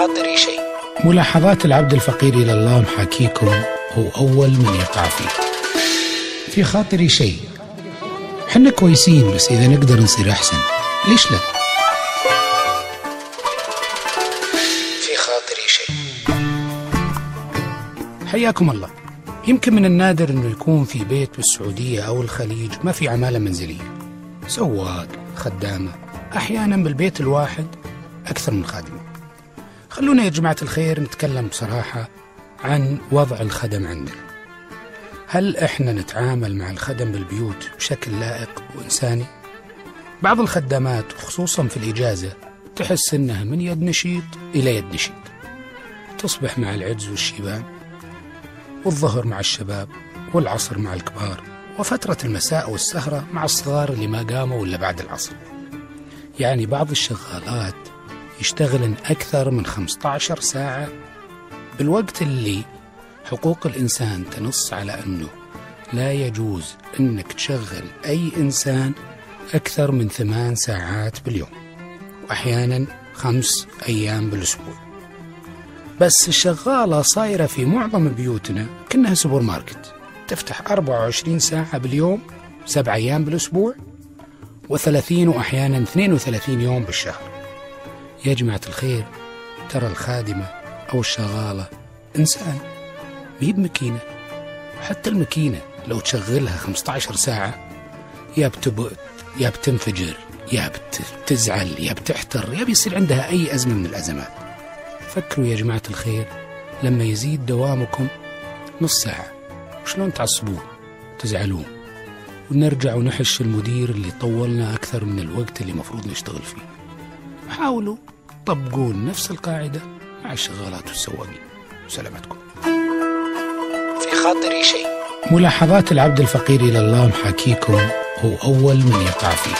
خاطري شيء. ملاحظات العبد الفقير إلى الله محاكيكم هو أول من يقع فيه. في خاطري شيء. حنا كويسين بس إذا نقدر نصير أحسن ليش لا؟ في خاطري شيء. حياكم الله. يمكن من النادر أنه يكون في بيت بالسعودية أو الخليج ما في عمالة منزلية. سواق خدامة. أحيانا بالبيت الواحد أكثر من خادمة. خلونا يا جماعة الخير نتكلم بصراحة عن وضع الخدم عندنا. هل إحنا نتعامل مع الخدم بالبيوت بشكل لائق وإنساني؟ بعض الخدامات وخصوصا في الإجازة تحس إنها من يد نشيط إلى يد نشيط. تصبح مع العجز والشيبان والظهر مع الشباب والعصر مع الكبار وفترة المساء والسهرة مع الصغار اللي ما قاموا إلا بعد العصر. يعني بعض الشغالات يشتغلن أكثر من 15 ساعة بالوقت اللي حقوق الإنسان تنص على أنه لا يجوز أنك تشغل أي إنسان أكثر من ثمان ساعات باليوم وأحيانا خمس أيام بالأسبوع. بس الشغالة صايرة في معظم بيوتنا كأنها سوبر ماركت. تفتح 24 ساعة باليوم سبع أيام بالأسبوع و30 وأحيانا 32 يوم بالشهر. يا جماعة الخير ترى الخادمة أو الشغالة إنسان مي بمكينة وحتى المكينة لو تشغلها 15 ساعة يا بتب... يا بتنفجر يا بتزعل يا بتحتر يا بيصير عندها أي أزمة من الأزمات. فكروا يا جماعة الخير لما يزيد دوامكم نص ساعة. وشلون تعصبون تزعلون ونرجع ونحش المدير اللي طولنا أكثر من الوقت اللي مفروض نشتغل فيه. حاولوا. طبقوا نفس القاعدة مع الشغالات والسواقين سلامتكم. في خاطري شيء. ملاحظات العبد الفقير إلى الله محاكيكم هو أول من يقع فيه.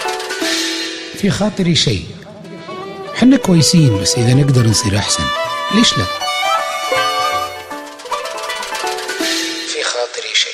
في خاطري شيء. حنا كويسين بس إذا نقدر نصير أحسن. ليش لا؟ في خاطري شيء.